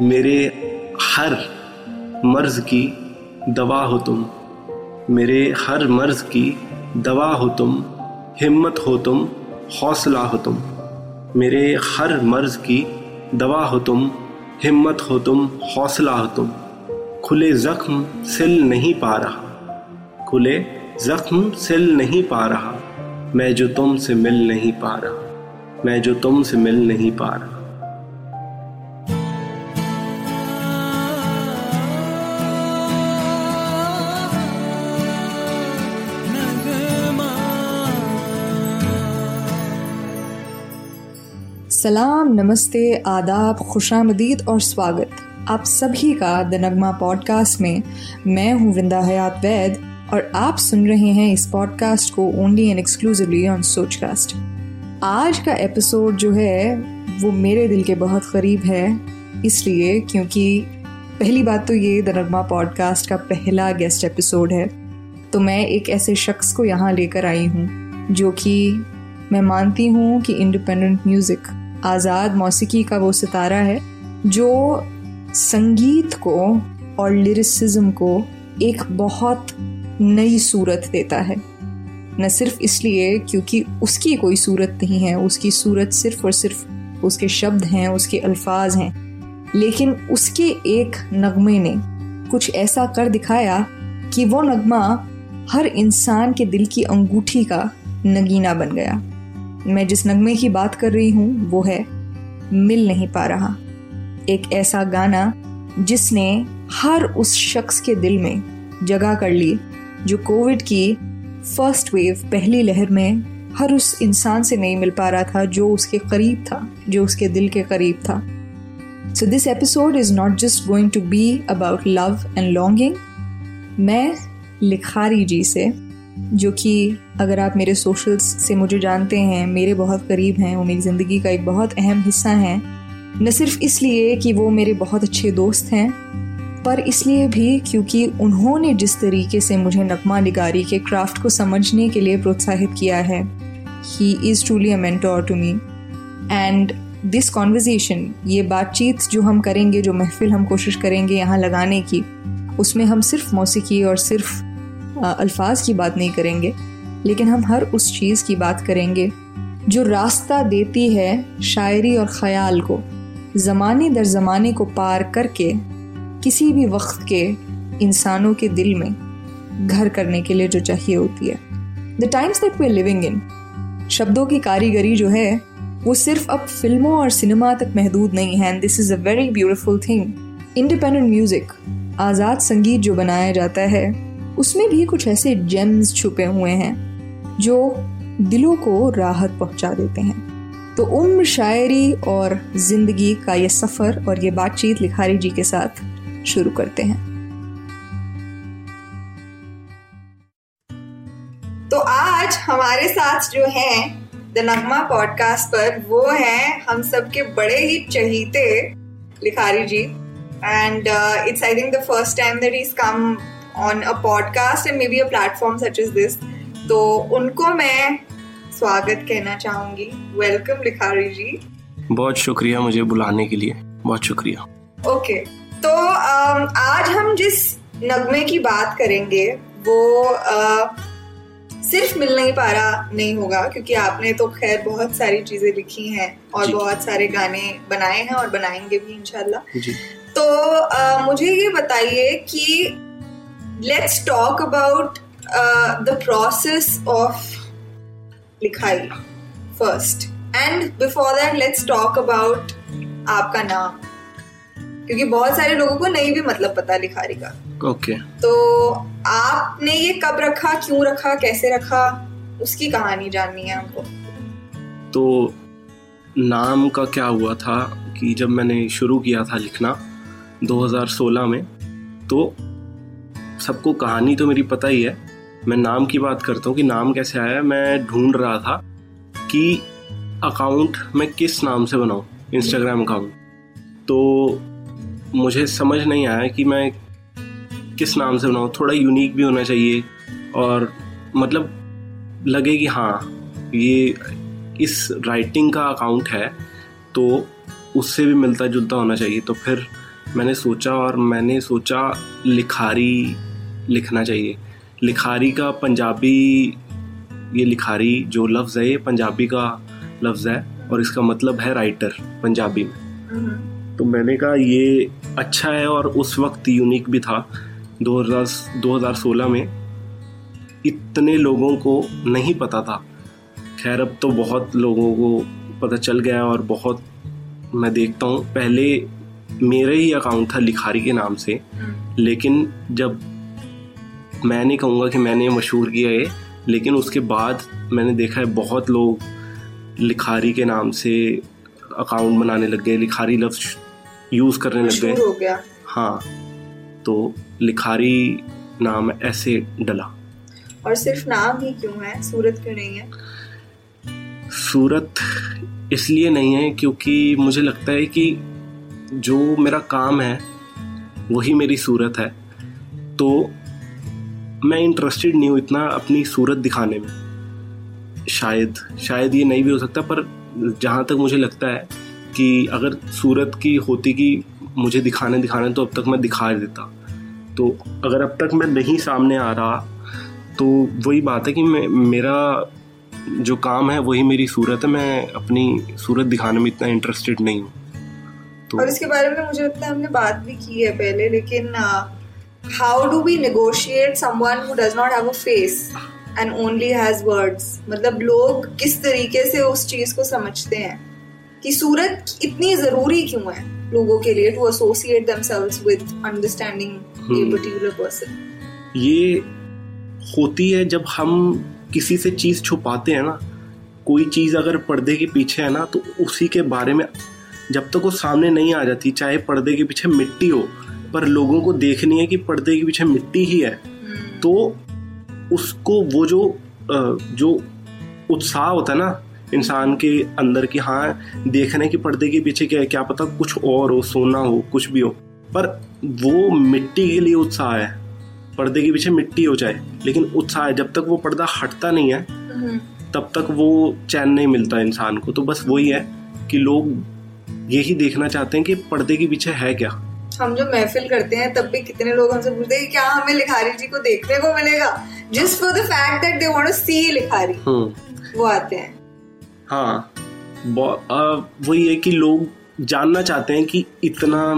मेरे हर मर्ज की दवा हो तुम। मेरे हर मर्ज की दवा हो तुम। हिम्मत हो तुम, हौसला हो तुम। मेरे हर मर्ज की दवा हो तुम, हिम्मत हो तुम, हौसला हो तुम। खुले जख्म सिल नहीं पा रहा। खुले जख्म सिल नहीं पा रहा। मैं जो तुमसे मिल नहीं पा रहा। मैं जो तुमसे मिल नहीं पा रहा। सलाम, नमस्ते, आदाब, खुशामदीद और स्वागत। आप सभी का द नगमा पॉडकास्ट में मैं हूँ वृंदा हयात वैद और आप सुन रहे हैं इस पॉडकास्ट को only and exclusively on Sochcast आज का एपिसोड जो है, वो मेरे दिल के बहुत करीब है, इसलिए क्योंकि पहली बात तो ये द नगमा पॉडकास्ट का पहला गेस्ट एपिसोड है तो मैं एक ऐसे शख्स को यहाँ लेकर आई हूँ, जो कि मैं मानती हूँ कि इंडिपेंडेंट म्यूज़िक आज़ाद मौसीकी का वो सितारा है, जो संगीत को और लिरिसिज्म को एक बहुत नई सूरत देता है। न सिर्फ़ इसलिए क्योंकि उसकी कोई सूरत नहीं है, उसकी सूरत सिर्फ़ और सिर्फ़ उसके शब्द हैं, उसके अल्फाज हैं, लेकिन उसके एक नगमे ने कुछ ऐसा कर दिखाया कि वो नगमा हर इंसान के दिल की अंगूठी का नगीना बन गया। मैं जिस नगमे की बात कर रही हूँ, वो है मिल नहीं पा रहा। एक ऐसा गाना जिसने हर उस शख्स के दिल में जगह कर ली, जो कोविड की फ़र्स्ट वेव पहली लहर में हर उस इंसान से नहीं मिल पा रहा था, जो उसके करीब था, जो उसके दिल के करीब था। So this episode is not just going to be about love and longing मैं लिखारी जी से जो कि अगर आप मेरे सोशल्स से मुझे जानते हैं, मेरे बहुत करीब हैं, वो मेरी ज़िंदगी का एक बहुत अहम हिस्सा हैं। न सिर्फ़ इसलिए कि वो मेरे बहुत अच्छे दोस्त हैं, पर इसलिए भी क्योंकि उन्होंने जिस तरीके से मुझे नगमा निगारी के क्राफ्ट को समझने के लिए प्रोत्साहित किया है he is truly a mentor to me and this conversation ये बातचीत जो हम करेंगे, जो महफिल हम कोशिश करेंगे यहाँ लगाने की, उसमें हम सिर्फ़ मौसीकी और सिर्फ़ अल्फाज की बात नहीं करेंगे, लेकिन हम हर उस चीज़ की बात करेंगे जो रास्ता देती है शायरी और ख्याल को, ज़माने दर ज़माने को पार करके किसी भी वक्त के इंसानों के दिल में घर करने के लिए जो चाहिए होती है। The times that we living in शब्दों की कारीगरी जो है, वो सिर्फ़ अब फ़िल्मों और सिनेमा तक महदूद नहीं है and this is a very beautiful thing independent music आज़ाद संगीत जो बनाया जाता है उसमें भी कुछ ऐसे जेम्स छुपे हुए हैं, जो दिलों को राहत पहुँचा देते हैं। तो उम्र, शायरी और ज़िंदगी का ये सफ़र और ये बातचीत लिखारी जी के साथ शुरू करते हैं। तो आज हमारे साथ जो है द नगमा पॉडकास्ट पर, वो हैं हम सबके बड़े ही चहीते Likhari ji. And it's I think the first time that is come on a podcast and maybe a platform such is this तो उनको मैं स्वागत कहना चाहूँगी। वेलकम लिखारी जी। बहुत शुक्रिया मुझे बुलाने के लिए। बहुत शुक्रिया। ओके okay, तो um, आज हम जिस नगमे की बात करेंगे वो uh, सिर्फ़ मिल नहीं पा रहा नहीं होगा क्योंकि आपने तो खैर बहुत सारी चीज़ें लिखी हैं और बहुत सारे गाने बनाए हैं और बनाएँगे भी इनशाला तो uh, मुझे ये बताइए कि let's talk about uh, the process of लिखाई first. And before that let's talk about आपका नाम. क्योंकि बहुत सारे लोगों को नहीं भी मतलब पता लिखारी का. Okay okay. तो आपने ये कब रखा क्यों रखा कैसे रखा? उसकी कहानी जाननी है हमको. तो नाम का क्या हुआ था कि जब मैंने शुरू किया था लिखना 2016 में तो सबको कहानी तो मेरी पता ही है। मैं नाम की बात करता हूँ कि नाम कैसे आया मैं ढूंढ रहा था कि अकाउंट मैं किस नाम से बनाऊँ इंस्टाग्राम अकाउंट। तो मुझे समझ नहीं आया कि मैं किस नाम से बनाऊँ। थोड़ा यूनिक भी होना चाहिए और मतलब लगे कि हाँ ये इस राइटिंग का अकाउंट है तो उससे भी मिलता जुलता होना चाहिए। तो फिर मैंने सोचा और मैंने सोचा लिखारी लिखना चाहिए। लिखारी का पंजाबी ये लिखारी जो लफ्ज़ है ये पंजाबी का लफ्ज़ है और इसका मतलब है राइटर पंजाबी में। तो मैंने कहा ये अच्छा है और उस वक्त यूनिक भी था 2000 2016 में। इतने लोगों को नहीं पता था। खैर अब तो बहुत लोगों को पता चल गया और बहुत मैं देखता हूँ। पहले मेरा ही अकाउंट था लिखारी के नाम से लेकिन जब मैं नहीं कहूँगा कि मैंने मशहूर किया है लेकिन उसके बाद मैंने देखा है बहुत लोग लिखारी के नाम से अकाउंट बनाने लग गए लिखारी लफ्ज यूज़ करने लग गए। हाँ तो लिखारी नाम ऐसे डला। और सिर्फ़ नाम ही क्यों है? सूरत क्यों नहीं है? सूरत इसलिए नहीं है क्योंकि मुझे लगता है कि जो मेरा काम है वही मेरी सूरत है। तो मैं इंटरेस्टेड नहीं हूँ इतना अपनी सूरत दिखाने में। शायद शायद ये नहीं भी हो सकता, पर जहाँ तक मुझे लगता है कि अगर सूरत की होती कि मुझे दिखाने दिखाने तो अब तक मैं दिखा देता। तो अगर अब तक मैं नहीं सामने आ रहा तो वही बात है कि मैं, मेरा जो काम है, वही मेरी सूरत है। मैं अपनी सूरत दिखाने में इतना इंटरेस्टेड नहीं हूँ। तो और इसके बारे में मुझे लगता है हमने बात भी की है पहले, लेकिन how do we negotiate someone who does not have a face and only has words मतलब लोग किस तरीके से उस चीज़ को समझते हैं? कि सूरत इतनी ज़रूरी क्यों है लोगों के लिए to associate themselves with understanding a particular person ये होती है जब हम किसी से चीज़ छुपाते हैं ना कोई चीज़ अगर पर्दे के पीछे है ना तो उसी के बारे में जब तक तो वो सामने नहीं आ जाती चाहे पर्दे के पीछे मिट्टी हो पर लोगों को देखनी है कि पर्दे के पीछे मिट्टी ही है। हम्म। तो उसको वो जो जो उत्साह होता है ना इंसान के अंदर की हाँ देखने की पर्दे के पीछे क्या है क्या पता कुछ और हो सोना हो कुछ भी हो। पर वो मिट्टी के लिए उत्साह है। पर्दे के पीछे मिट्टी हो जाए लेकिन उत्साह है। जब तक वो पर्दा हटता नहीं है हम्म। तब तक वो चैन नहीं मिलता इंसान को। तो बस वही है कि लोग यही देखना चाहते हैं कि पर्दे के पीछे है क्या। हम जो महफिल करते हैं तब भी कितने लोग हमसे पूछते हैं क्या हमें लिखारी जी को देखने को मिलेगा? Just for the fact that they want to see Likhari वो आते हैं। हाँ। वही है कि लोग जानना चाहते हैं कि इतना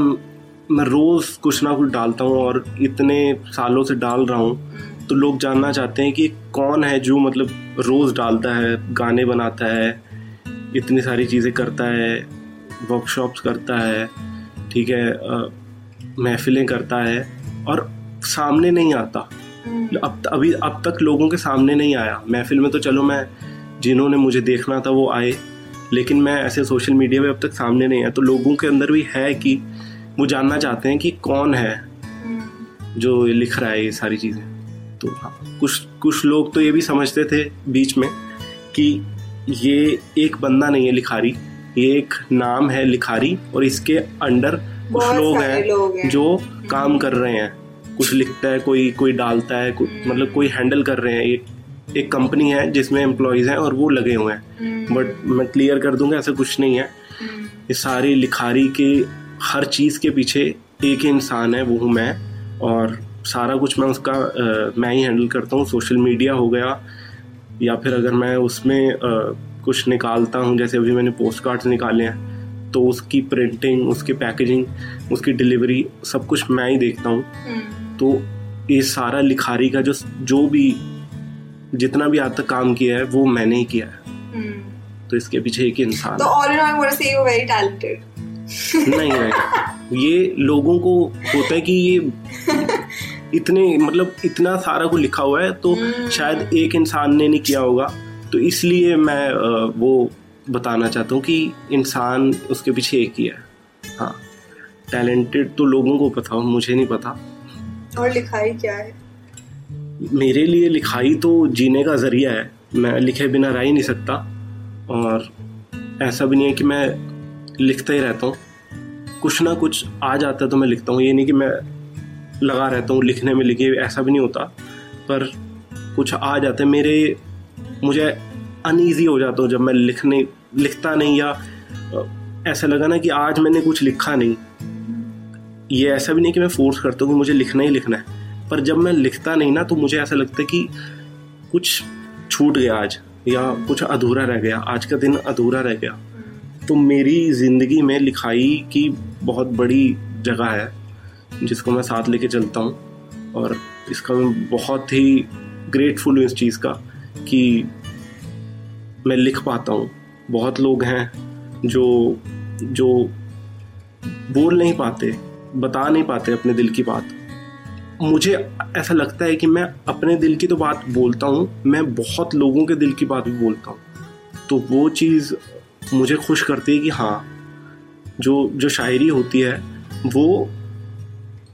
मैं रोज़ कुछ ना कुछ डालता हूँ और इतने सालों से डाल रहा हूँ तो लोग जानना चाहते हैं कि कौन है जो मतलब रोज़ डालता है गाने बनाता है इतनी सारी चीज़ें करता है वर्कशॉप्स करता है ठीक है महफिलें करता है और सामने नहीं आता। हम्म। अब अभी अब तक लोगों के सामने नहीं आया। महफिल में तो चलो मैं जिन्होंने मुझे देखना था वो आए लेकिन मैं ऐसे सोशल मीडिया में अब तक सामने नहीं आया। तो लोगों के अंदर भी है कि वो जानना चाहते हैं कि कौन है जो लिख रहा है ये सारी चीज़ें। तो हाँ कुछ कुछ लोग तो ये भी समझते थे बीच में कि ये एक बंदा नहीं है लिखारी ये एक नाम है लिखारी और इसके अंडर कुछ लोग हैं, लोग हैं। जो काम कर रहे हैं कुछ लिखता है कोई कोई डालता है मतलब कोई हैंडल कर रहे हैं। एक एक कंपनी है जिसमें एम्प्लॉयज़ हैं और वो लगे हुए हैं। But hmm. मैं क्लियर कर दूँगा ऐसा कुछ नहीं है। हम्म। ये सारी लिखारी के हर चीज़ के पीछे एक ही इंसान है वो हूँ मैं। और सारा कुछ मैं उसका आ, मैं ही हैंडल करता हूँ। सोशल मीडिया हो गया या फिर अगर मैं उसमें आ, कुछ निकालता हूँ जैसे अभी मैंने पोस्ट कार्ड्स निकाले हैं तो उसकी प्रिंटिंग उसकी पैकेजिंग उसकी डिलीवरी सब कुछ मैं ही देखता हूँ हम्म। तो ये सारा लिखारी का जो जो भी जितना भी आज तक काम किया है वो मैंने ही किया है हम्म। तो इसके पीछे एक इंसान तो all in all say you very talented नहीं नहीं ये लोगों को होता है कि ये इतने मतलब इतना सारा को लिखा हुआ है तो हम्म। शायद एक इंसान ने नहीं किया होगा तो इसलिए मैं वो बताना चाहता हूँ कि इंसान उसके पीछे एक ही है। हाँ टैलेंटेड तो लोगों को पता हो मुझे नहीं पता। और लिखाई क्या है? मेरे लिए लिखाई तो जीने का ज़रिया है। मैं लिखे बिना रह ही नहीं सकता। और ऐसा भी नहीं है कि मैं लिखता ही रहता हूँ। कुछ ना कुछ आ जाता है तो मैं लिखता हूँ। ये नहीं कि मैं लगा रहता हूँ लिखने में लिखे ऐसा भी नहीं होता। पर कुछ आ जाते हैं। मेरे मुझे अनईजी हो जाता हूँ जब मैं लिखने, लिखता नहीं या ऐसा लगा ना कि आज मैंने कुछ लिखा नहीं। ये ऐसा भी नहीं कि मैं फोर्स करता हूँ कि मुझे लिखना ही लिखना है। पर जब मैं लिखता नहीं ना तो मुझे ऐसा लगता है कि कुछ छूट गया आज, या कुछ अधूरा रह गया, आज का दिन अधूरा रह गया। तो मेरी ज़िंदगी में लिखाई की बहुत बड़ी जगह है, जिसको मैं साथ लेके चलता हूँ। और इसका मैं बहुत ही ग्रेटफुल हूँ इस चीज़ का, कि मैं लिख पाता हूँ। बहुत लोग हैं जो जो बोल नहीं पाते, बता नहीं पाते अपने दिल की बात। मुझे ऐसा लगता है कि मैं अपने दिल की तो बात बोलता हूँ, मैं बहुत लोगों के दिल की बात भी बोलता हूँ। तो वो चीज़ मुझे खुश करती है कि हाँ जो जो शायरी होती है, वो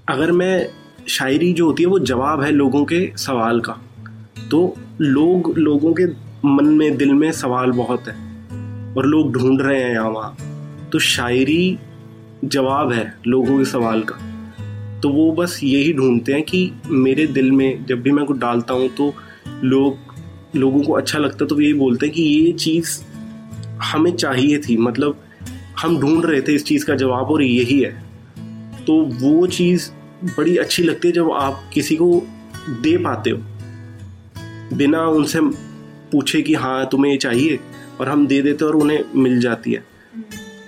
अगर मैं शायरी जो होती है, वो जवाब है लोगों के सवाल का। तो लोग, लोगों के मन में, दिल में सवाल बहुत है और लोग ढूंढ रहे हैं यहाँ वहाँ। तो शायरी जवाब है लोगों के सवाल का। तो वो बस यही ढूंढते हैं कि मेरे दिल में जब भी मैं कुछ डालता हूँ तो लोग, लोगों को अच्छा लगता है तो यही बोलते हैं कि ये चीज़ हमें चाहिए थी। मतलब हम ढूंढ रहे थे इस चीज़ का जवाब और यही है। तो वो चीज़ बड़ी अच्छी लगती है जब आप किसी को दे पाते हो। बिना उनसे पूछे कि हाँ तुम्हें ये चाहिए और हम दे देते और उन्हें मिल जाती है।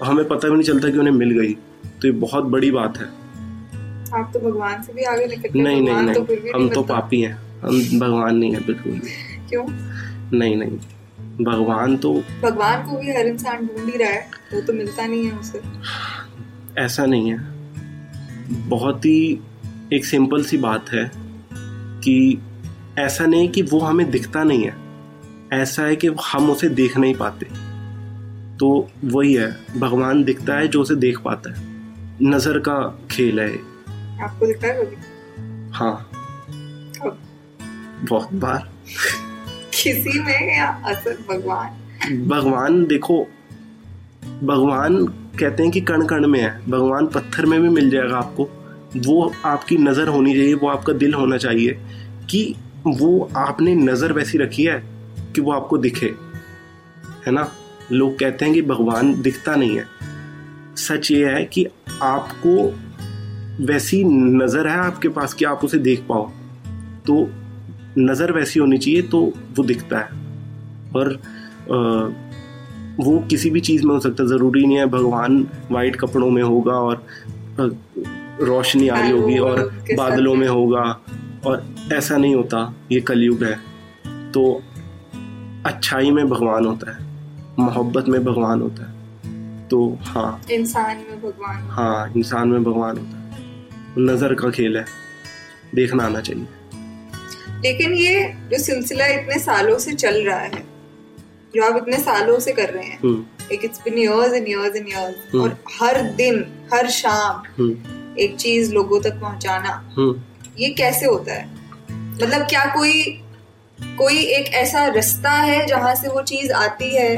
हमें पता भी नहीं चलता कि उन्हें मिल गई। तो ये बहुत बड़ी बात है। आप तो भगवान से भी आगे निकल नहीं नहीं नहीं। तो हम तो पापी हैं। हम भगवान नहीं है बिल्कुल। क्यों? नहीं नहीं। भगवान तो भगवान को भी हर इंसान ढूंढ ही रहा है। वो तो मिलता नहीं है उसे। ऐसा नहीं है। बहुत ही एक सिंपल सी बात है कि ऐसा नहीं कि वो हमें दिखता नहीं है। ऐसा है कि हम उसे देख नहीं पाते। तो वही है भगवान दिखता है जो उसे देख पाता है। नज़र का खेल है। आपको दिखता है कभी? हाँ। बहुत बार। किसी में या असल भगवान? भगवान देखो भगवान कहते हैं कि कण कण में है। भगवान पत्थर में भी मिल जाएगा आपको। वो आपकी नज़र होनी चाहिए वो आपका दिल होना चाहिए कि वो आपने नज़र वैसी रखी है। कि वो आपको दिखे है ना? लोग कहते हैं कि भगवान दिखता नहीं है। सच ये है कि आपको वैसी नज़र है आपके पास कि आप उसे देख पाओ। तो नज़र वैसी होनी चाहिए तो वो दिखता है। और आ, वो किसी भी चीज़ में हो सकता है। ज़रूरी नहीं है भगवान वाइट कपड़ों में होगा और रोशनी आ रही होगी और बादलों में होगा और ऐसा नहीं होता। ये कलयुग है। तो अच्छाई में भगवान होता है मोहब्बत में भगवान होता है। तो हाँ। इंसान में भगवान हाँ। इंसान में भगवान होता है। नज़र का खेल है। देखना आना चाहिए। लेकिन ये जो सिलसिला इतने सालों से चल रहा है जो आप इतने सालों से कर रहे हैं हम्म। एक it's been years and years and years और हर दिन हर शाम हम्म। एक चीज़ लोगों तक पहुंचाना हम्म। ये कैसे होता है? मतलब क्या कोई कोई एक ऐसा रास्ता है जहाँ से वो चीज़ आती है?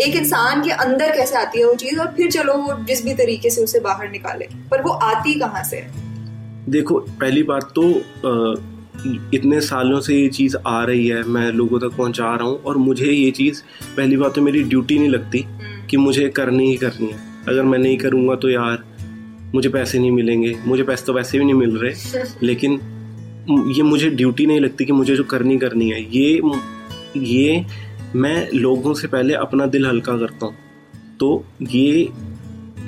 एक इंसान के अंदर कैसे आती है वो चीज़? और फिर चलो वो जिस भी तरीके से उसे बाहर निकाले। पर वो आती कहाँ से? है देखो पहली बात तो इतने सालों से ये चीज़ आ रही है मैं लोगों तक पहुँचा रहा हूँ और मुझे ये चीज़ पहली बात तो मेरी ड्यूटी नहीं लगती हम्म। कि मुझे करनी ही करनी है। अगर मैं नहीं करूँगा तो यार मुझे पैसे नहीं मिलेंगे मुझे पैसे तो वैसे भी नहीं मिल रहे लेकिन ये मुझे ड्यूटी नहीं लगती कि मुझे जो करनी करनी है। ये ये मैं लोगों से पहले अपना दिल हल्का करता हूँ। तो ये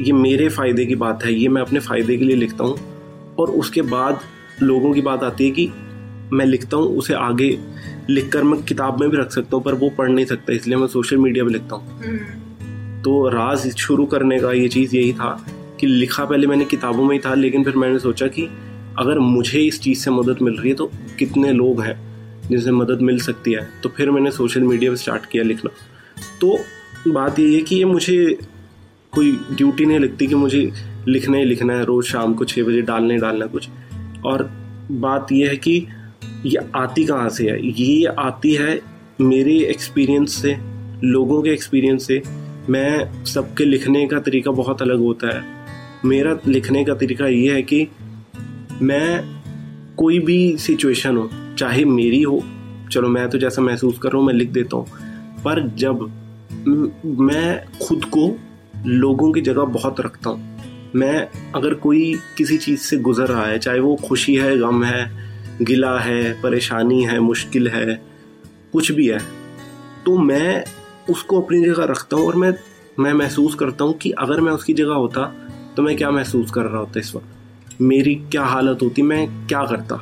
ये मेरे फ़ायदे की बात है ये मैं अपने फ़ायदे के लिए लिखता हूँ। और उसके बाद लोगों की बात आती है कि मैं लिखता हूँ उसे आगे लिख कर मैं किताब में भी रख सकता हूँ पर वो पढ़ नहीं सकता इसलिए मैं सोशल मीडिया पर लिखता हूँ। हम्म। तो राज शुरू करने का ये चीज़ यही था कि लिखा पहले मैंने किताबों में ही था लेकिन फिर मैंने सोचा कि अगर मुझे इस चीज़ से मदद मिल रही है तो कितने लोग हैं जिनसे मदद मिल सकती है? तो फिर मैंने सोशल मीडिया पर स्टार्ट किया लिखना। तो बात ये है कि ये मुझे कोई ड्यूटी नहीं लगती कि मुझे लिखना ही लिखना है, रोज़ शाम को छः बजे डालना ही डालना कुछ। और बात यह है कि ये आती कहाँ से है? ये आती है मेरे एक्सपीरियंस से, लोगों के एक्सपीरियंस से। मैं सबके लिखने का तरीका बहुत अलग होता है। मेरा लिखने का तरीका ये है कि मैं कोई भी सिचुएशन हो, चाहे मेरी हो, चलो मैं तो जैसा महसूस कर रहा हूँ, मैं लिख देता हूँ। पर जब मैं खुद को लोगों की जगह बहुत रखता हूँ, मैं अगर कोई किसी चीज़ से गुजर रहा है, चाहे वो खुशी है, गम है, गिला है, परेशानी है, मुश्किल है, कुछ भी है तो मैं उसको अपनी जगह रखता हूँ और मैं मैं महसूस करता हूँ कि अगर मैं उसकी जगह होता तो मैं क्या महसूस कर रहा होता इस वक्त? मेरी क्या हालत होती, मैं क्या करता?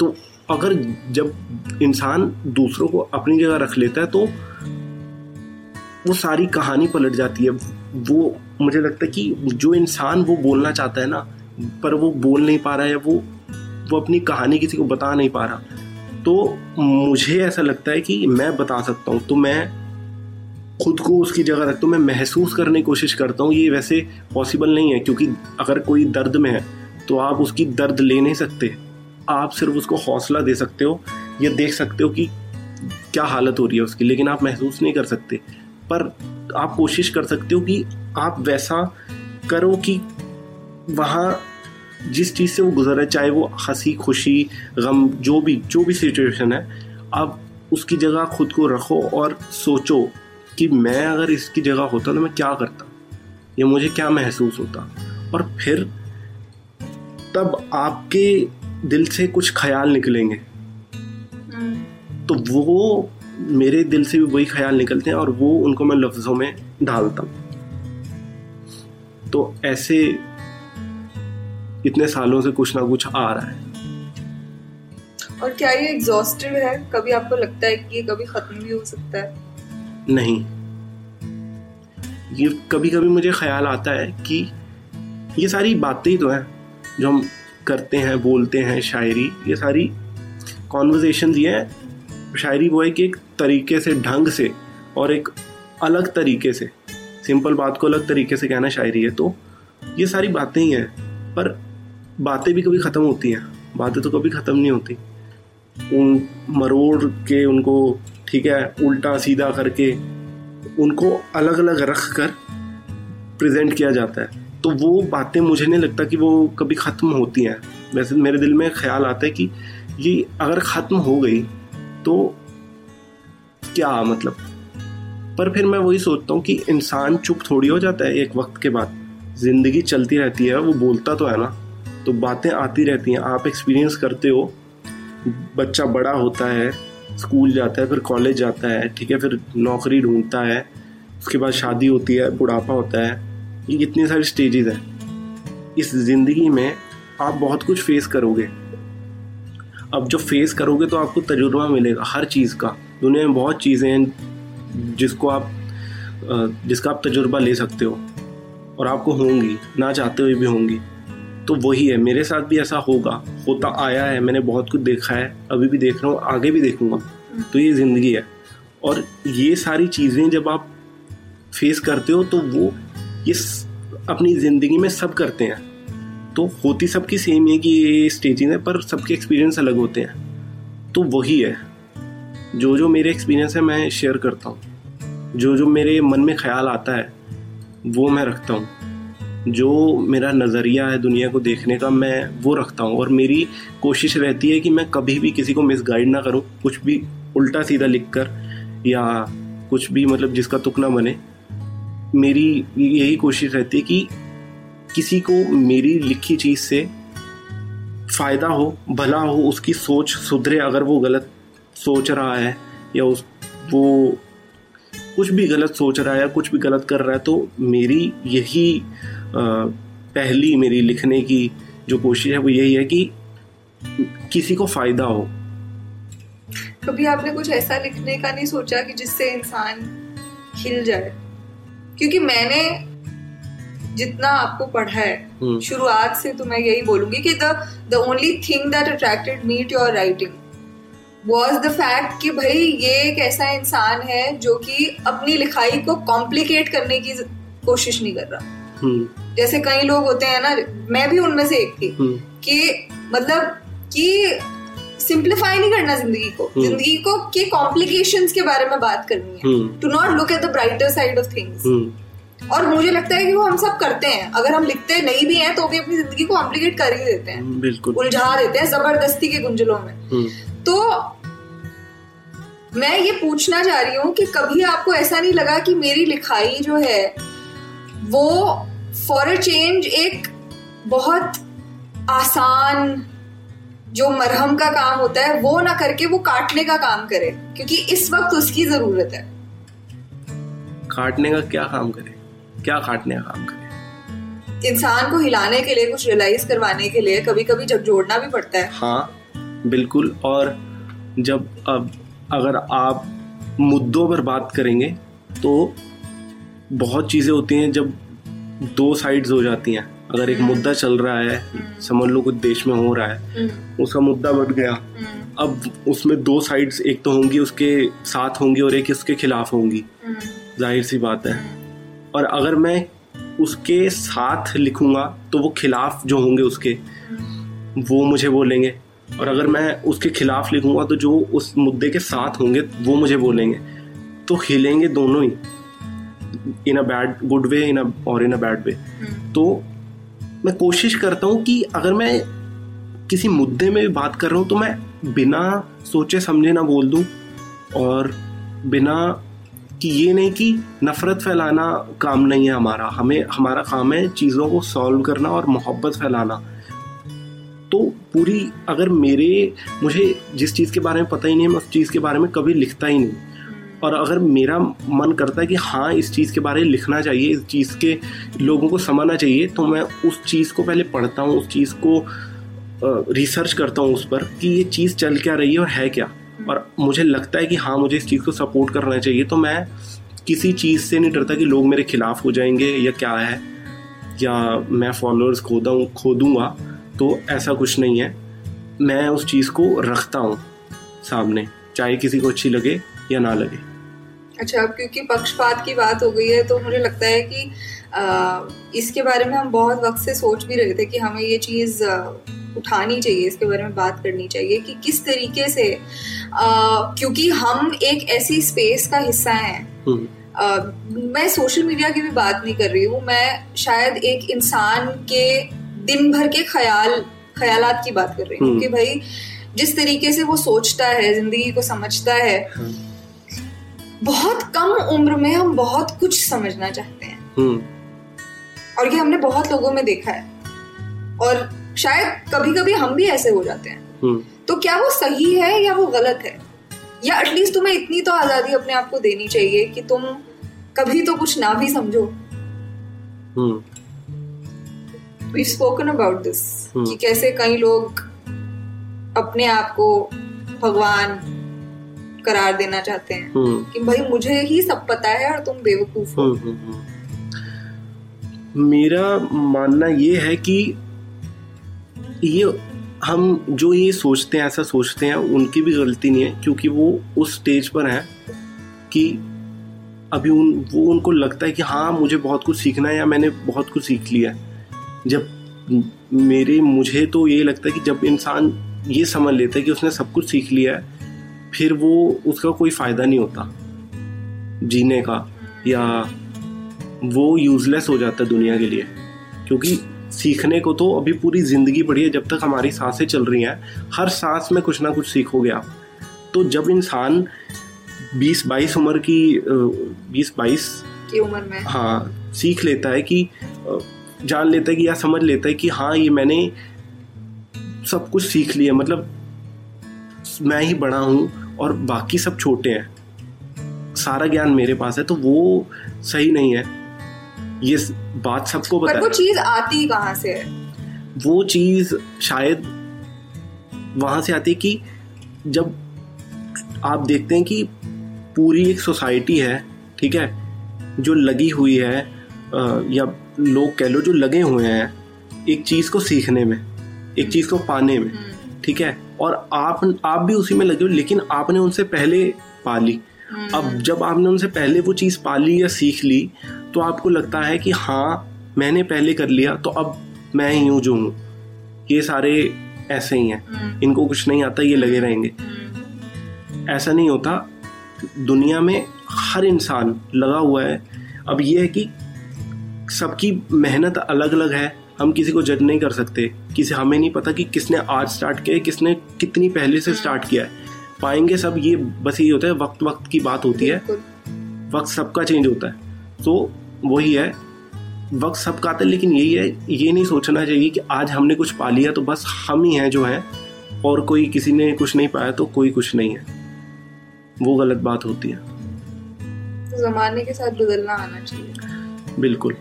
तो अगर जब इंसान दूसरों को अपनी जगह रख लेता है तो वो सारी कहानी पलट जाती है। वो, मुझे लगता है कि जो इंसान वो बोलना चाहता है ना, पर वो बोल नहीं पा रहा है, वो वो अपनी कहानी किसी को बता नहीं पा रहा। तो मुझे ऐसा लगता है कि मैं बता सकता हूँ तो मैं खुद को उसकी जगह रखता हूँ, मैं महसूस करने की कोशिश करता हूँ। ये वैसे पॉसिबल नहीं है, क्योंकि अगर कोई दर्द में है तो आप उसकी दर्द ले नहीं सकते। आप सिर्फ़ उसको हौसला दे सकते हो, या देख सकते हो कि क्या हालत हो रही है उसकी, लेकिन आप महसूस नहीं कर सकते। पर आप कोशिश कर सकते हो कि आप वैसा करो कि वहाँ जिस चीज़ से वो गुजर रहा है, चाहे वो हँसी, खुशी, गम, जो भी जो भी सिचुएशन है, आप उसकी जगह खुद को रखो और सोचो कि मैं अगर इसकी जगह होता तो मैं क्या करता? या मुझे क्या महसूस होता? और फिर तब आपके दिल से कुछ ख्याल निकलेंगे। हम्म। तो वो मेरे दिल से भी वही ख्याल निकलते हैं और वो उनको मैं लफ्ज़ों में ढालता हूँ। तो ऐसे इतने सालों से कुछ ना कुछ आ रहा है। और क्या ये एग्जॉस्टेड है? कभी आपको लगता है कि ये कभी खत्म भी हो सकता है? नहीं। ये कभी कभी मुझे ख्याल आता है कि ये सारी बातें ही तो हैं। जो हम करते हैं, बोलते हैं, शायरी, ये सारी कॉन्वर्जेशन ये शायरी वो है कि एक तरीके से, ढंग से और एक अलग तरीके से सिंपल बात को अलग तरीके से कहना शायरी है तो ये सारी बातें ही हैं, पर बातें भी कभी ख़त्म होती हैं, बातें तो कभी ख़त्म नहीं होती। उन मरोड़ के उनको, ठीक है, उल्टा सीधा करके उनको अलग अलग रख कर प्रेजेंट किया जाता है। तो वो बातें मुझे नहीं लगता कि वो कभी ख़त्म होती हैं। वैसे मेरे दिल में ख्याल आता है कि ये अगर ख़त्म हो गई तो क्या मतलब? पर फिर मैं वही सोचता हूँ कि इंसान चुप थोड़ी हो जाता है एक वक्त के बाद। ज़िंदगी चलती रहती है, वो बोलता तो है ना। तो बातें आती रहती हैं। आप एक्सपीरियंस करते हो, बच्चा बड़ा होता है स्कूल जाता है, फिर कॉलेज जाता है, ठीक है, फिर नौकरी ढूंढता है, उसके बाद शादी होती है, बुढ़ापा होता है। ये कितनी सारी स्टेजेस हैं। इस ज़िंदगी में आप बहुत कुछ फेस करोगे। अब जो फेस करोगे तो आपको तजुर्बा मिलेगा, हर चीज़ का। दुनिया में बहुत चीज़ें हैं जिसको आप जिसका आप तजुर्बा ले सकते हो। और आपको होंगी, ना चाहते हुए भी होंगी। तो वही है, मेरे साथ भी ऐसा होगा, होता आया है, मैंने बहुत कुछ देखा है, अभी भी देख रहा हूँ, आगे भी देखूँगा। तो ये ज़िंदगी है। और ये सारी चीज़ें जब आप फेस करते हो तो वो ये अपनी ज़िंदगी में सब करते हैं। तो होती सबकी सेम है कि ये स्टेजिंग है, पर सबके एक्सपीरियंस अलग होते हैं। तो वही है। जो जो मेरे एक्सपीरियंस है, मैं शेयर करता हूँ। जो जो मेरे मन में ख्याल आता है, वो मैं रखता हूँ। जो मेरा नज़रिया है दुनिया को देखने का, मैं वो रखता हूँ। और मेरी कोशिश रहती है कि मैं कभी भी किसी को मिसगाइड ना करूँ। कुछ भी उल्टा सीधा लिख कर या कुछ भी मतलब जिसका तुक ना बने। मेरी यही कोशिश रहती है कि किसी को मेरी लिखी चीज़ से फ़ायदा हो, भला हो, उसकी सोच सुधरे, अगर वो गलत सोच रहा है या उस, वो कुछ भी गलत सोच रहा है या कुछ भी गलत कर रहा है तो मेरी यही पहली मेरी लिखने की जो कोशिश है, वो यही है कि किसी को फ़ायदा हो। कभी आपने कुछ ऐसा लिखने का नहीं सोचा कि जिससे इंसान खिल जाए? क्योंकि मैंने जितना आपको पढ़ा है हम्म। शुरुआत से तो मैं यही बोलूँगी कि the the only thing that attracted me to your writing was the fact कि भाई ये एक ऐसा इंसान है जो कि अपनी लिखाई को कॉम्प्लिकेट करने की कोशिश नहीं कर रहा हम्म। जैसे कई लोग होते हैं ना मैं भी उनमें से एक थी हम्म। कि मतलब कि सिंप्लीफाई नहीं करना ज़िंदगी को। हम्म। ज़िंदगी को के कॉम्प्लिकेशन के बारे में बात करनी है। To not look at the brighter side of things और मुझे लगता है कि वो हम सब करते हैं। अगर हम लिखते नहीं भी हैं तो भी अपनी ज़िंदगी को कॉम्प्लिकेट कर ही देते हैं। बिल्कुल। उलझा देते हैं ज़बरदस्ती के गुंजलों में। तो मैं ये पूछना चाह रही हूँ कि कभी आपको ऐसा नहीं लगा कि मेरी लिखाई जो है वो फॉर अ चेंज एक बहुत आसान जो मरहम का काम होता है वो ना करके वो काटने का काम करे क्योंकि इस वक्त उसकी ज़रूरत है। काटने का क्या काम करे? क्या काटने का काम करे? इंसान को हिलाने के लिए कुछ रियलाइज़ करवाने के लिए कभी कभी जब जोड़ना भी पड़ता है। हाँ बिल्कुल और जब अब अगर आप मुद्दों पर बात करेंगे तो बहुत चीज़ें होती हैं जब दो साइड्स हो जाती हैं। अगर एक हम्म। मुद्दा चल रहा है हम्म। समझ लो कुछ देश में हो रहा है हम्म, उसका मुद्दा बढ़ गया। अब उसमें दो साइड्स एक तो होंगी उसके साथ होंगी और एक उसके खिलाफ होंगी। ज़ाहिर सी बात है। और अगर मैं उसके साथ लिखूँगा तो वो खिलाफ जो होंगे उसके वो मुझे बोलेंगे। और अगर मैं उसके खिलाफ लिखूँगा तो जो उस मुद्दे के साथ होंगे वो मुझे बोलेंगे। तो हिलेंगे दोनों ही इन अ बैड गुड वे इन अ और इन अ बैड वे तो मैं कोशिश करता हूँ कि अगर मैं किसी मुद्दे में भी बात कर रहा हूँ तो मैं बिना सोचे समझे ना बोल दूँ और बिना कि ये नहीं कि नफरत फैलाना काम नहीं है हमारा। हमें, हमारा काम है चीज़ों को सॉल्व करना और मोहब्बत फैलाना। तो पूरी अगर मेरे, मुझे जिस चीज़ के बारे में पता ही नहीं है, मैं उस चीज़ के बारे में कभी लिखता ही नहीं। और अगर मेरा मन करता है कि हाँ इस चीज़ के बारे में लिखना चाहिए, इस चीज़ के लोगों को समझना चाहिए तो मैं उस चीज़ को पहले पढ़ता हूँ, उस चीज़ को रिसर्च करता हूँ उस पर कि ये चीज़ चल क्या रही है और है क्या। और मुझे लगता है कि हाँ मुझे इस चीज़ को सपोर्ट करना चाहिए तो मैं किसी चीज़ से नहीं डरता कि लोग मेरे खिलाफ हो जाएँगे या क्या है, या मैं फॉलोअर्स खो दूँ खो दूँगा तो ऐसा कुछ नहीं है। मैं उस चीज़ को रखता हूँ सामने, चाहे किसी को अच्छी लगे या ना लगे। अच्छा अब क्योंकि पक्षपात की बात हो गई है तो मुझे लगता है कि आ, इसके बारे में हम बहुत वक्त से सोच भी रहे थे कि हमें ये चीज़ उठानी चाहिए इसके बारे में बात करनी चाहिए कि किस तरीके से आ, क्योंकि हम एक ऐसी स्पेस का हिस्सा हैं। हम्म, मैं सोशल मीडिया की भी बात नहीं कर रही हूँ मैं शायद एक इंसान के दिन भर के ख्याल ख्यालात की बात कर रही हूँ हम्म। कि भाई जिस तरीके से वो सोचता है ज़िंदगी को समझता है हाँ, बहुत कम उम्र में हम बहुत कुछ समझना चाहते हैं। हम्म, और ये हमने बहुत लोगों में देखा है। और शायद कभी कभी हम भी ऐसे हो जाते हैं। हम्म, तो क्या वो सही है या वो गलत है? या एटलीस्ट तुम्हें इतनी तो आज़ादी अपने आप को देनी चाहिए कि तुम कभी तो कुछ ना भी समझो। Hmm, we spoken about this hmm. कि कैसे कई लोग अपने आप को भगवान करार देना चाहते हैं। हम्म, कि भाई मुझे ही सब पता है और तुम बेवकूफ़ हो। हम्म, हम्म। मेरा मानना ये है कि ये हम जो ये सोचते हैं ऐसा सोचते हैं उनकी भी गलती नहीं है क्योंकि वो उस स्टेज पर हैं कि अभी उन वो उनको लगता है कि हाँ मुझे बहुत कुछ सीखना है या मैंने बहुत कुछ सीख लिया है। जब मेरे मुझे तो ये लगता है कि जब इंसान ये समझ लेता है कि उसने सब कुछ सीख लिया है फिर वो उसका कोई फ़ायदा नहीं होता जीने का या वो यूजलेस हो जाता है दुनिया के लिए। क्योंकि सीखने को तो अभी पूरी ज़िंदगी पड़ी है जब तक हमारी साँसें चल रही हैं हर सांस में कुछ ना कुछ सीखोगे आप। तो जब इंसान बीस बाईस उम्र की बीस बाईस की उम्र में। हाँ सीख लेता है कि जान लेता है कि या समझ लेता है कि हाँ ये मैंने सब कुछ सीख लिया। मतलब मैं ही बड़ा हूँ और बाकी सब छोटे हैं। सारा ज्ञान मेरे पास है तो वो सही नहीं है। ये बात सबको पर पता वो चीज़ आती कहाँ से है? वो चीज़ शायद वहाँ से आती कि जब आप देखते हैं कि पूरी एक सोसाइटी है ठीक है जो लगी हुई है या लोग कह लो जो लगे हुए हैं एक चीज़ को सीखने में एक चीज़ को पाने में हम्म, ठीक है और आप आप भी उसी में लगे हो लेकिन आपने उनसे पहले पा ली हम्म, अब जब आपने उनसे पहले वो चीज़ पा ली या सीख ली तो आपको लगता है कि हाँ मैंने पहले कर लिया तो अब मैं ही हूँ जो हूँ। ये सारे ऐसे ही हैं। हम्म, इनको कुछ नहीं आता ये लगे रहेंगे। हम्म, ऐसा नहीं होता। दुनिया में हर इंसान लगा हुआ है। अब ये है कि सबकी मेहनत अलग अलग है। हम किसी को जज नहीं कर सकते। किसी हमें नहीं पता कि किसने आज स्टार्ट किया है किसने कितनी पहले से स्टार्ट किया है। पाएँगे सब ये बस ये होता है वक्त वक्त की बात होती है। वक्त सबका चेंज होता है। तो वही है वक्त सबका आता है लेकिन यही है ये नहीं सोचना चाहिए कि आज हमने कुछ पा लिया तो बस हम ही हैं जो हैं और कोई किसी ने कुछ नहीं पाया तो कोई कुछ नहीं है। वो गलत बात होती है। तो जमाने के साथ बदलना आना चाहिए। बिल्कुल।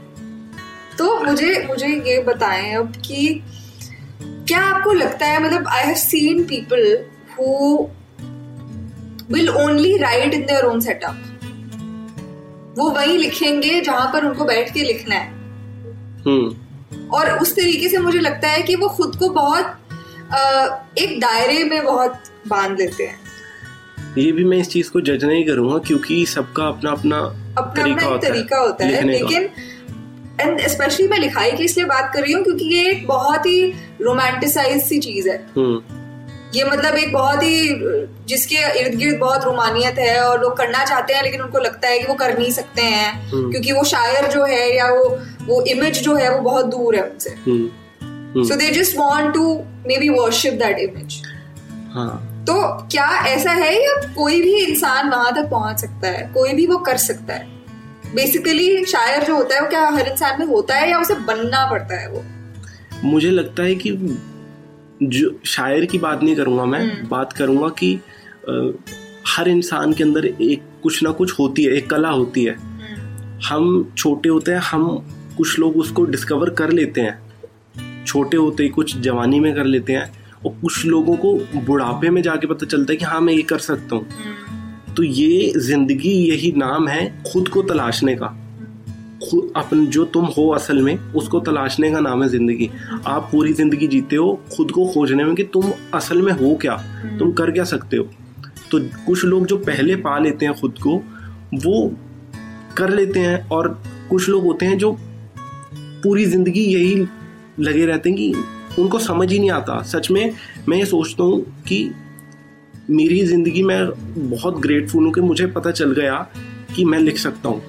तो मुझे मुझे ये बताएँ अब कि क्या आपको लगता है मतलब I have seen people who will only write in their own setup वो वही लिखेंगे जहाँ पर उनको बैठ के लिखना है। हम्म। और उस तरीके से मुझे लगता है कि वो खुद को बहुत एक दायरे में बहुत बाँध लेते हैं। ये भी मैं इस चीज़ को जज नहीं करूँगा क्योंकि सबका अपना अपना अपना तरीका अपना होता तरीका है, होता है लेकिन एंड स्पेशली मैं लिखाई की इसलिए बात कर रही हूँ क्योंकि ये एक बहुत ही रोमांटिसाइज सी चीज़ है। हम्म। ये मतलब एक बहुत ही जिसके इर्द गिर्द बहुत रोमानियत है और लोग करना चाहते हैं लेकिन उनको लगता है कि वो कर नहीं सकते हैं। हम्म। क्योंकि वो शायर जो है या वो वो इमेज जो है वो बहुत दूर है उनसे। So they just want to maybe worship that image तो क्या ऐसा है या कोई भी इंसान वहाँ तक पहुँच सकता है? कोई भी वो कर सकता है? बेसिकली शायर जो होता है वो क्या हर इंसान में होता है या उसे बनना पड़ता है वो मुझे लगता है कि जो शायर की बात नहीं करूँगा मैं हम्म। बात करूँगा कि आ, हर इंसान के अंदर एक कुछ ना कुछ होती है एक कला होती है हम्म। हम छोटे होते हैं हम कुछ लोग उसको डिस्कवर कर लेते हैं छोटे होते ही कुछ जवानी में कर लेते हैं और कुछ लोगों को बुढ़ापे में जाके पता चलता है कि हाँ मैं ये कर सकता हूँ हम्म। तो ये ज़िंदगी यही नाम है खुद को तलाशने का। खुद अपन जो तुम हो असल में, उसको तलाशने का नाम है ज़िंदगी। आप पूरी ज़िंदगी जीते हो, खुद को खोजने में कि तुम असल में हो क्या? तुम कर क्या सकते हो? तो कुछ लोग जो पहले पा लेते हैं खुद को, वो कर लेते हैं और कुछ लोग होते हैं जो पूरी ज़िंदगी यही लगे रहते हैं कि उनको समझ ही नहीं आता। सच में मैं ये सोचता हूँ कि मेरी ज़िंदगी में बहुत ग्रेटफुल हूँ कि मुझे पता चल गया कि मैं लिख सकता हूँ।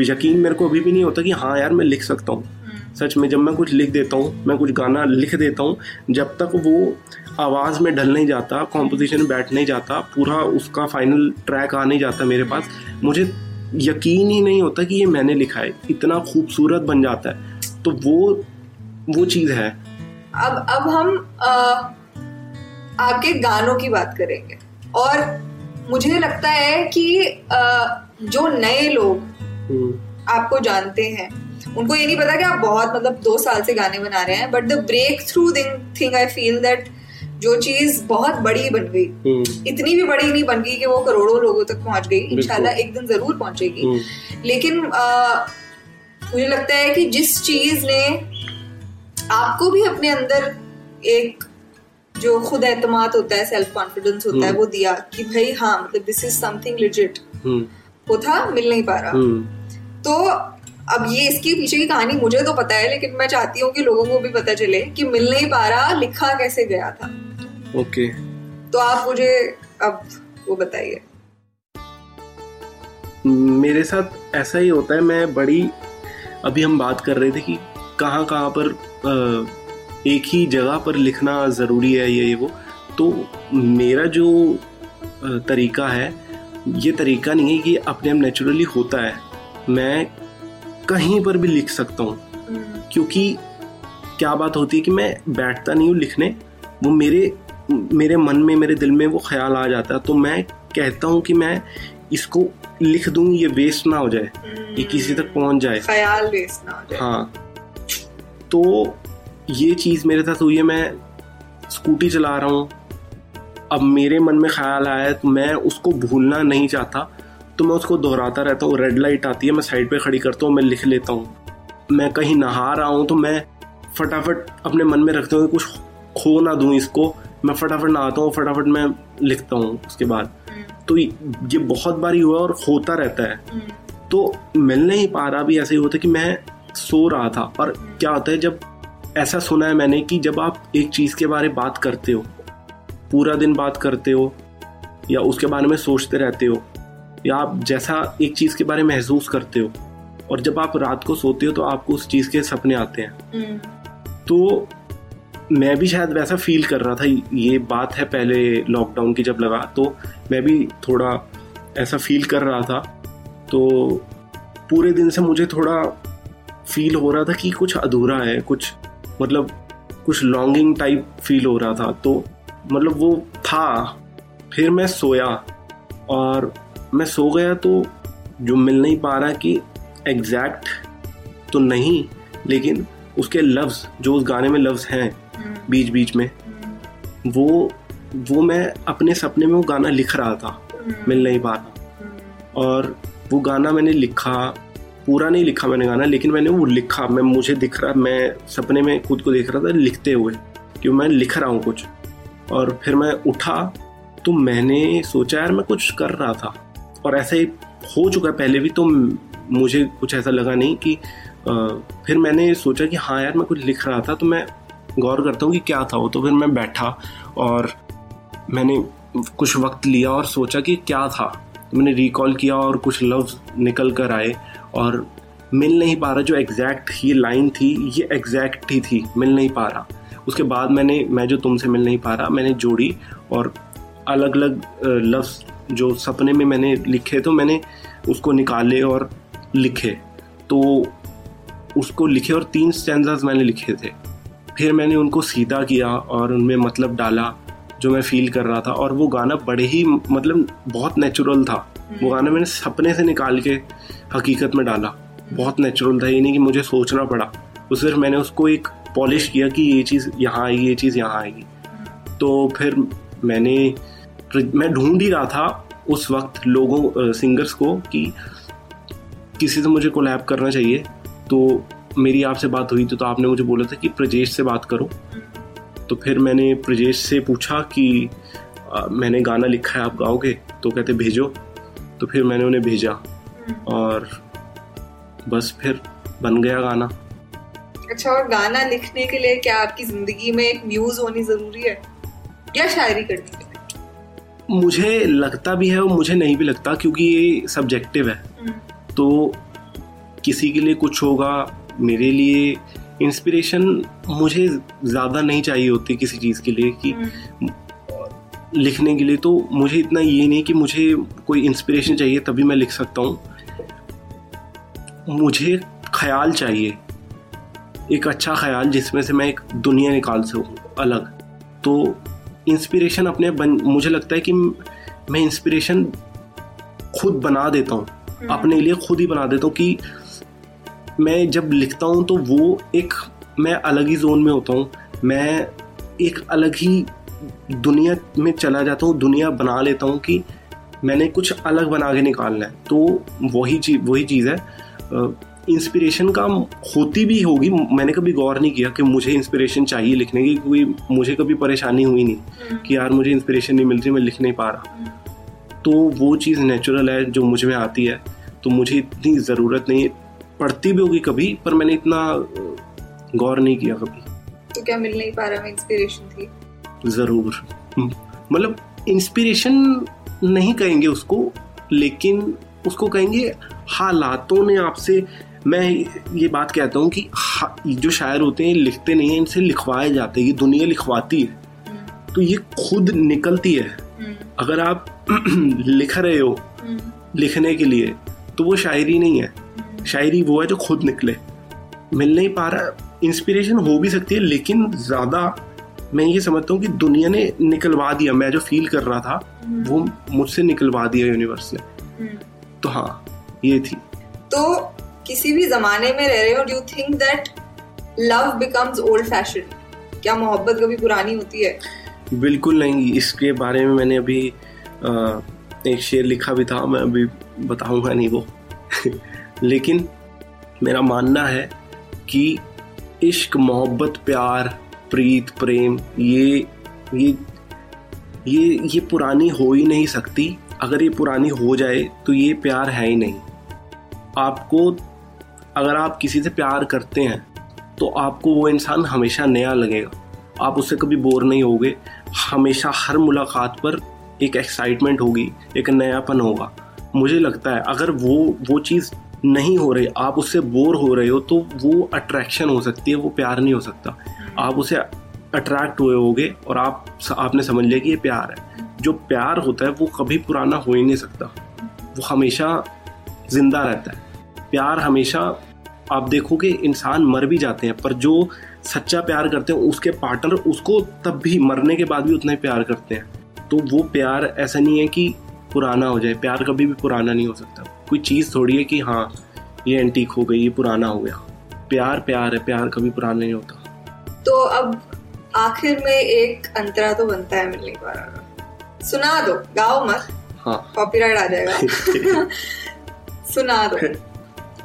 यकीन मेरे को अभी भी नहीं होता कि हाँ यार मैं लिख सकता हूँ। हम्म। सच में जब मैं कुछ लिख देता हूँ मैं कुछ गाना लिख देता हूँ जब तक वो आवाज़ में ढल नहीं जाता कॉम्पोजिशन में बैठ नहीं जाता पूरा उसका फाइनल ट्रैक आ नहीं जाता मेरे पास मुझे यकीन ही नहीं होता कि ये मैंने लिखा है। इतना खूबसूरत बन जाता है। तो वो वो चीज़ है। अब अब हम आ, आपके गानों की बात करेंगे और मुझे लगता है कि जो नए लोग हम्म। आपको जानते हैं उनको ये नहीं पता कि आप बहुत मतलब दो साल से गाने बना रहे हैं but the breakthrough thing I feel that जो चीज़ बहुत बड़ी बन गई हम्म। इतनी भी बड़ी नहीं बन गई कि वो करोड़ों लोगों तक पहुँच गई इंशाल्लाह एक दिन ज़रूर पहुंचेगी हम्म। लेकिन आ, मुझे लगता है कि जिस चीज़ ने आपको भी अपने अंदर एक जो खुद एतमाद होता है सेल्फ कॉन्फिडेंस होता है वो दिया कि भाई हाँ मतलब दिस इज़ समथिंग लिजिट वो था मिल नहीं पा रहा। तो अब ये इसके पीछे की कहानी मुझे तो पता है लेकिन मैं चाहती हूँ कि लोगों को भी पता चले कि मिल नहीं पा रहा लिखा कैसे गया था। ओके। तो आप मुझे अब वो बताइए। मेरे साथ ऐसा ही होता है मैं बड़ी अभी हम बात कर रहे थे कि कहाँ कहाँ पर एक ही जगह पर लिखना ज़रूरी है ये वो। तो मेरा जो तरीका है ये तरीका नहीं है कि अपने आप नेचुरली होता है। मैं कहीं पर भी लिख सकता हूँ। हम्म। क्योंकि क्या बात होती है कि मैं बैठता नहीं हूँ लिखने वो मेरे मेरे मन में मेरे दिल में वो ख्याल आ जाता है। तो मैं कहता हूँ कि मैं इसको लिख दूँ ये वेस्ट ना हो जाए ये किसी तक पहुँच जाए। ख्याल वेस्ट ना हो जाए। हाँ। तो ये चीज़ मेरे साथ हुई है मैं स्कूटी चला रहा हूँ। अब मेरे मन में ख्याल आया तो मैं उसको भूलना नहीं चाहता तो मैं उसको दोहराता रहता हूँ। रेड लाइट आती है मैं साइड पे खड़ी करता हूँ मैं लिख लेता हूँ। मैं कहीं नहा रहा हूँ तो मैं फटाफट अपने मन में रखते हुए कुछ खो ना दूँ इसको। मैं फटाफट नहाता हूँ फटाफट मैं लिखता हूँ उसके बाद। तो ये बहुत बार ही हुआ और होता रहता है। तो मिल नहीं पा रहा भी ऐसे ही होता कि मैं सो रहा था। और क्या होता है जब ऐसा सुना है मैंने कि जब आप एक चीज़ के बारे बात करते हो पूरा दिन बात करते हो या उसके बारे में सोचते रहते हो या आप जैसा एक चीज़ के बारे में महसूस करते हो और जब आप रात को सोते हो तो आपको उस चीज़ के सपने आते हैं हम्म। तो मैं भी शायद वैसा फील कर रहा था ये बात है पहले लॉकडाउन की जब लगा तो मैं भी थोड़ा ऐसा फील कर रहा था तो पूरे दिन से मुझे थोड़ा फील हो रहा था कि कुछ अधूरा है कुछ मतलब कुछ लॉन्गिंग टाइप फील हो रहा था तो मतलब वो था। फिर मैं सोया और मैं सो गया तो जो मिल नहीं पा रहा कि एग्जैक्ट तो नहीं लेकिन उसके लफ्ज़ जो उस गाने में लफ्ज़ हैं बीच बीच में वो वो मैं अपने सपने में वो गाना लिख रहा था मिल नहीं पा रहा। और वो गाना मैंने लिखा पूरा नहीं लिखा मैंने गाना लेकिन मैंने वो लिखा मैं मुझे दिख रहा मैं सपने में खुद को देख रहा था लिखते हुए कि मैं लिख रहा हूँ कुछ। और फिर मैं उठा तो मैंने सोचा यार मैं कुछ कर रहा था। और ऐसे हो चुका है पहले भी तो मुझे कुछ ऐसा लगा नहीं कि आ, फिर मैंने सोचा कि हाँ यार मैं कुछ लिख रहा था। तो मैं गौर करता हूँ कि क्या था वो तो फिर मैं बैठा और मैंने कुछ वक्त लिया और सोचा कि क्या था। मैंने रिकॉल किया और कुछ लफ्ज़ निकल कर आए। और मिल नहीं पा रहा, जो एग्जैक्ट ये लाइन थी, ये एग्जैक्ट ही थी, मिल नहीं पा रहा। उसके बाद मैंने, मैं जो तुमसे मिल नहीं पा रहा, मैंने जोड़ी और अलग अलग लफ्ज़ जो सपने में मैंने लिखे तो मैंने उसको निकाले और लिखे। तो उसको लिखे और तीन स्टैंडर्स मैंने लिखे थे। फिर मैंने उनको सीधा किया और उनमें मतलब डाला, जो मैं फील कर रहा था। और वो गाना बड़े ही मतलब बहुत नेचुरल था। वो गाना मैंने सपने से निकाल के हकीकत में डाला। बहुत नेचुरल था ये नहीं कि मुझे सोचना पड़ा। तो सिर्फ़ मैंने उसको एक पॉलिश किया कि ये चीज़ यहाँ आएगी ये चीज़ यहाँ आएगी। तो फिर मैंने मैं ढूंढ ही रहा था उस वक्त लोगों सिंगर्स को कि किसी से मुझे कोलैब करना चाहिए। तो मेरी आपसे बात हुई तो, तो आपने मुझे बोला था कि प्रजेश से बात करो। तो फिर मैंने प्रजेश से पूछा कि आ, मैंने गाना लिखा है आप गाओगे? तो कहते भेजो। तो फिर मैंने उन्हें भेजा और बस फिर बन गया गाना। अच्छा और गाना लिखने के लिए क्या आपकी ज़िंदगी में एक म्यूज होनी ज़रूरी है? या शायरी करनी है मुझे लगता भी है और मुझे नहीं भी लगता क्योंकि ये सब्जेक्टिव है। हम्म। तो किसी के लिए कुछ होगा मेरे लिए इंस्पिरेशन मुझे ज़्यादा नहीं चाहिए होती किसी चीज़ के लिए कि हम्म। लिखने के लिए तो मुझे इतना ये नहीं कि मुझे कोई इंस्पिरेशन चाहिए तभी मैं लिख सकता हूँ। मुझे ख्याल चाहिए एक अच्छा ख्याल जिसमें से मैं एक दुनिया निकाल सकूँ अलग। तो इंस्पिरेशन अपने बन मुझे लगता है कि मैं इंस्पिरेशन खुद बना देता हूँ। हम्म। अपने लिए खुद ही बना देता हूँ कि मैं जब लिखता हूँ तो वो एक मैं अलग ही जोन में होता हूँ। मैं एक अलग ही दुनिया में चला जाता हूँ दुनिया बना लेता हूँ कि मैंने कुछ अलग बना के निकालना है। तो वही चीज़ वही चीज़ है। इंस्पिरेशन का होती भी होगी मैंने कभी गौर नहीं किया कि मुझे इंस्पिरेशन चाहिए लिखने की क्योंकि मुझे कभी परेशानी हुई नहीं हम्म। कि यार मुझे इंस्पिरेशन नहीं मिल रही मैं लिख नहीं पा रहा। हम्म। तो वो चीज़ नेचुरल है जो मुझमें आती है। तो मुझे इतनी ज़रूरत नहीं पड़ती भी होगी कभी पर मैंने इतना गौर नहीं किया कभी। तो क्या मिल नहीं पा रहा मैं इंस्पिरेशन थी। ज़रूर। हम्म, मतलब इंस्पिरेशन नहीं कहेंगे उसको लेकिन उसको कहेंगे हालातों ने आपसे मैं ये बात कहता हूँ कि जो शायर होते हैं लिखते नहीं हैं इनसे लिखवाए जाते हैं ये दुनिया लिखवाती है। हम्म। तो ये खुद निकलती है। हम्म। अगर आप लिख रहे हो लिखने के लिए तो वो शायरी नहीं है। शायरी वो है जो खुद निकले। मिल नहीं पा रहा इंस्पिरेशन हो भी सकती है लेकिन ज़्यादा मैं ये समझता हूँ कि दुनिया ने निकलवा दिया मैं जो फील कर रहा था वो मुझसे निकलवा दिया यूनिवर्स ने। हम्म। तो हाँ ये थी। तो किसी भी जमाने में रह रहे हो do think that love becomes old fashion क्या मोहब्बत कभी पुरानी होती है? बिल्कुल नहीं इसके बारे में मैंने अभी आ, एक शेर लिखा भी था मैं अभी बताऊँगा नहीं वो। लेकिन मेरा मानना है कि इश्क मोहब्बत प्यार प्रीत, प्रेम, ये ये ये ये पुरानी हो ही नहीं सकती। अगर ये पुरानी हो जाए तो ये प्यार है ही नहीं। आपको, अगर आप किसी से प्यार करते हैं तो आपको वो इंसान हमेशा नया लगेगा। आप उससे कभी बोर नहीं होगे। हमेशा हर मुलाकात पर एक एक्साइटमेंट होगी, एक नयापन होगा। मुझे लगता है, अगर वो वो चीज़ नहीं हो रही, आप उससे बोर हो रहे हो तो वो अट्रैक्शन हो सकती है, वो प्यार नहीं हो सकता। आप उसे अट्रैक्ट हुए होगे और आप आपने समझ लिया कि ये प्यार है। जो प्यार होता है वो कभी पुराना हो ही नहीं सकता। वो हमेशा ज़िंदा रहता है। प्यार हमेशा, आप देखोगे इंसान मर भी जाते हैं, पर जो सच्चा प्यार करते हैं, उसके पार्टनर उसको तब भी मरने के बाद भी उतना ही प्यार करते हैं। तो वो प्यार ऐसा नहीं है कि पुराना हो जाए। प्यार कभी भी पुराना नहीं हो सकता। कोई चीज़ थोड़ी है कि हाँ ये एंटीक हो गई, ये पुराना हो गया। प्यार प्यार है, प्यार कभी पुराना नहीं होता। तो अब आखिर में एक अंतरा तो बनता है मिलने के सुना दो गाओ मत। हाँ। कॉपीराइट आ जाएगा। सुना दो।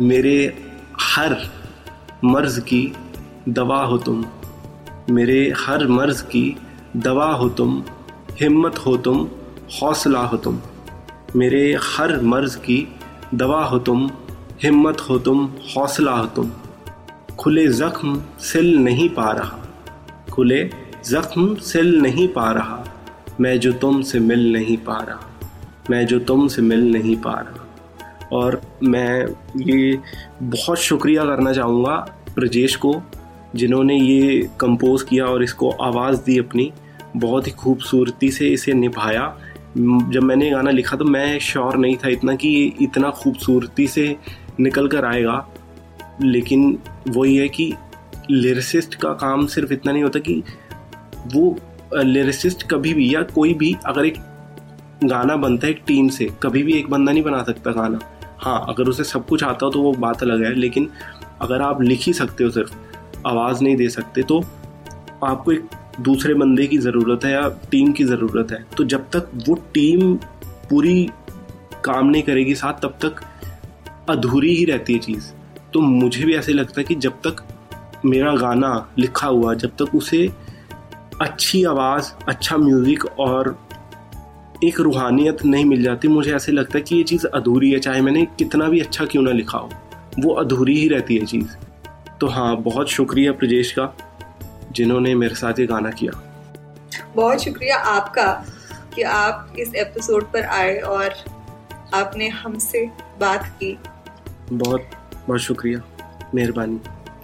मेरे हर मर्ज की दवा हो तुम। मेरे हर मर्ज की दवा हो तुम। हिम्मत हो तुम हौसला हो तुम। मेरे हर मर्ज की दवा हो तुम। हिम्मत हो तुम हौसला हो तुम। खुले ज़ख्म सिल नहीं पा रहा। खुले ज़ख्म सिल नहीं पा रहा। मैं जो तुम से मिल नहीं पा रहा। मैं जो तुम से मिल नहीं पा रहा। और मैं ये बहुत शुक्रिया करना चाहूँगा ब्रजेश को, जिन्होंने ये कंपोज़ किया और इसको आवाज़ दी अपनी। बहुत ही खूबसूरती से इसे निभाया। जब मैंने गाना लिखा तो मैं श्योर नहीं था इतना कि इतना खूबसूरती से निकल कर आएगा। लेकिन वही है कि लिरिसिस्ट का काम सिर्फ़ इतना नहीं होता कि वो लिरिसिस्ट कभी भी या कोई भी अगर एक गाना बनता है एक टीम से, कभी भी एक बंदा नहीं बना सकता गाना। हाँ अगर उसे सब कुछ आता हो तो वो बात अलग है, लेकिन अगर आप लिख ही सकते हो सिर्फ़, आवाज़ नहीं दे सकते तो आपको एक दूसरे बंदे की ज़रूरत है या टीम की ज़रूरत है। तो जब तक वो टीम पूरी काम नहीं करेगी साथ, तब तक अधूरी ही रहती है चीज़। तो मुझे भी ऐसे लगता है कि जब तक मेरा गाना लिखा हुआ जब तक उसे अच्छी आवाज़ अच्छा म्यूज़िक और एक रूहानियत नहीं मिल जाती मुझे ऐसे लगता है कि ये चीज़ अधूरी है। चाहे मैंने कितना भी अच्छा क्यों ना लिखा हो वो अधूरी ही रहती है चीज़। तो हाँ बहुत शुक्रिया प्रजेश का जिन्होंने मेरे साथ ये गाना किया। बहुत शुक्रिया आपका कि आप इस एपिसोड पर आए और आपने हमसे बात की। बहुत बहुत शुक्रिया मेहरबानी।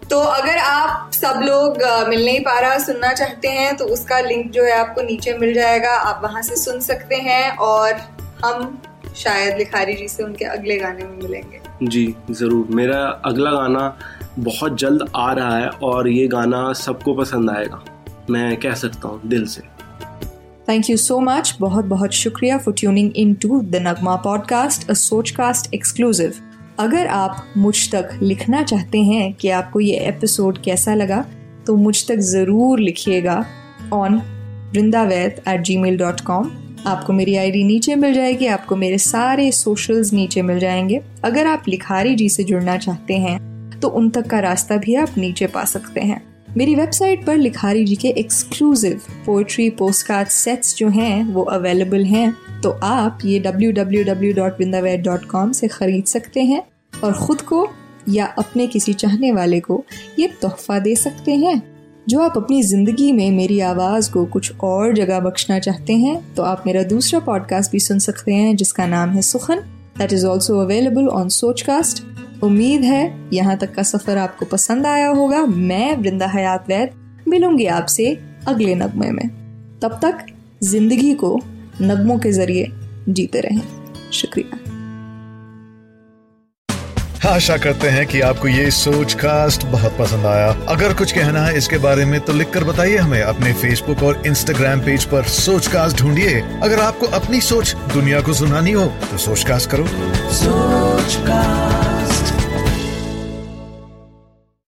तो अगर आप सब लोग मिल नहीं पा रहा सुनना चाहते हैं तो उसका लिंक जो है आपको नीचे मिल जाएगा आप वहाँ से सुन सकते हैं और हम शायद लिखारी जी से उनके अगले गाने में मिलेंगे। जी ज़रूर। मेरा अगला गाना बहुत जल्द आ रहा है और ये गाना सबको पसंद आएगा। मैं कह सकता हूँ दिल से। थैंक यू सो मच बहुत बहुत शुक्रिया for tuning in to the Nagma podcast a Sochcast exclusive अगर आप मुझ तक लिखना चाहते हैं कि आपको ये एपिसोड कैसा लगा तो मुझ तक ज़रूर लिखिएगा on Vrindavaid at Gmail dot com आपको मेरी आईडी नीचे मिल जाएगी, आपको मेरे सारे सोशल्स नीचे मिल जाएँगे। अगर आप लिखारी जी से जुड़ना चाहते हैं तो उन तक का रास्ता भी आप नीचे पा सकते हैं। मेरी वेबसाइट पर लिखारी जी के एक्सक्लूसिव पोएट्री पोस्टकार्ड सेट्स जो हैं, वो अवेलेबल हैं। तो आप ये www.vrindavet.com से खरीद सकते हैं और खुद को या अपने किसी चाहने वाले को ये तोहफा दे सकते हैं। जो आप अपनी ज़िंदगी में मेरी आवाज़ को कुछ और जगह बख्शना चाहते हैं तो आप मेरा दूसरा पॉडकास्ट भी सुन सकते हैं, जिसका नाम है सुखन। That is also available on Sochcast उम्मीद है यहाँ तक का सफ़र आपको पसंद आया होगा। मैं वृंदा हयात वैद मिलूँगी आपसे अगले नगमे में। तब तक ज़िंदगी को नगमों के ज़रिए जीते रहें। शुक्रिया। आशा करते हैं कि आपको ये सोच कास्ट बहुत पसंद आया। अगर कुछ कहना है इसके बारे में तो लिखकर बताइए हमें। अपने फेसबुक और इंस्टाग्राम पेज पर सोच कास्ट ढूंढिए। अगर आपको अपनी सोच दुनिया को सुनानी हो तो सोच कास्ट करो। सोच कास्ट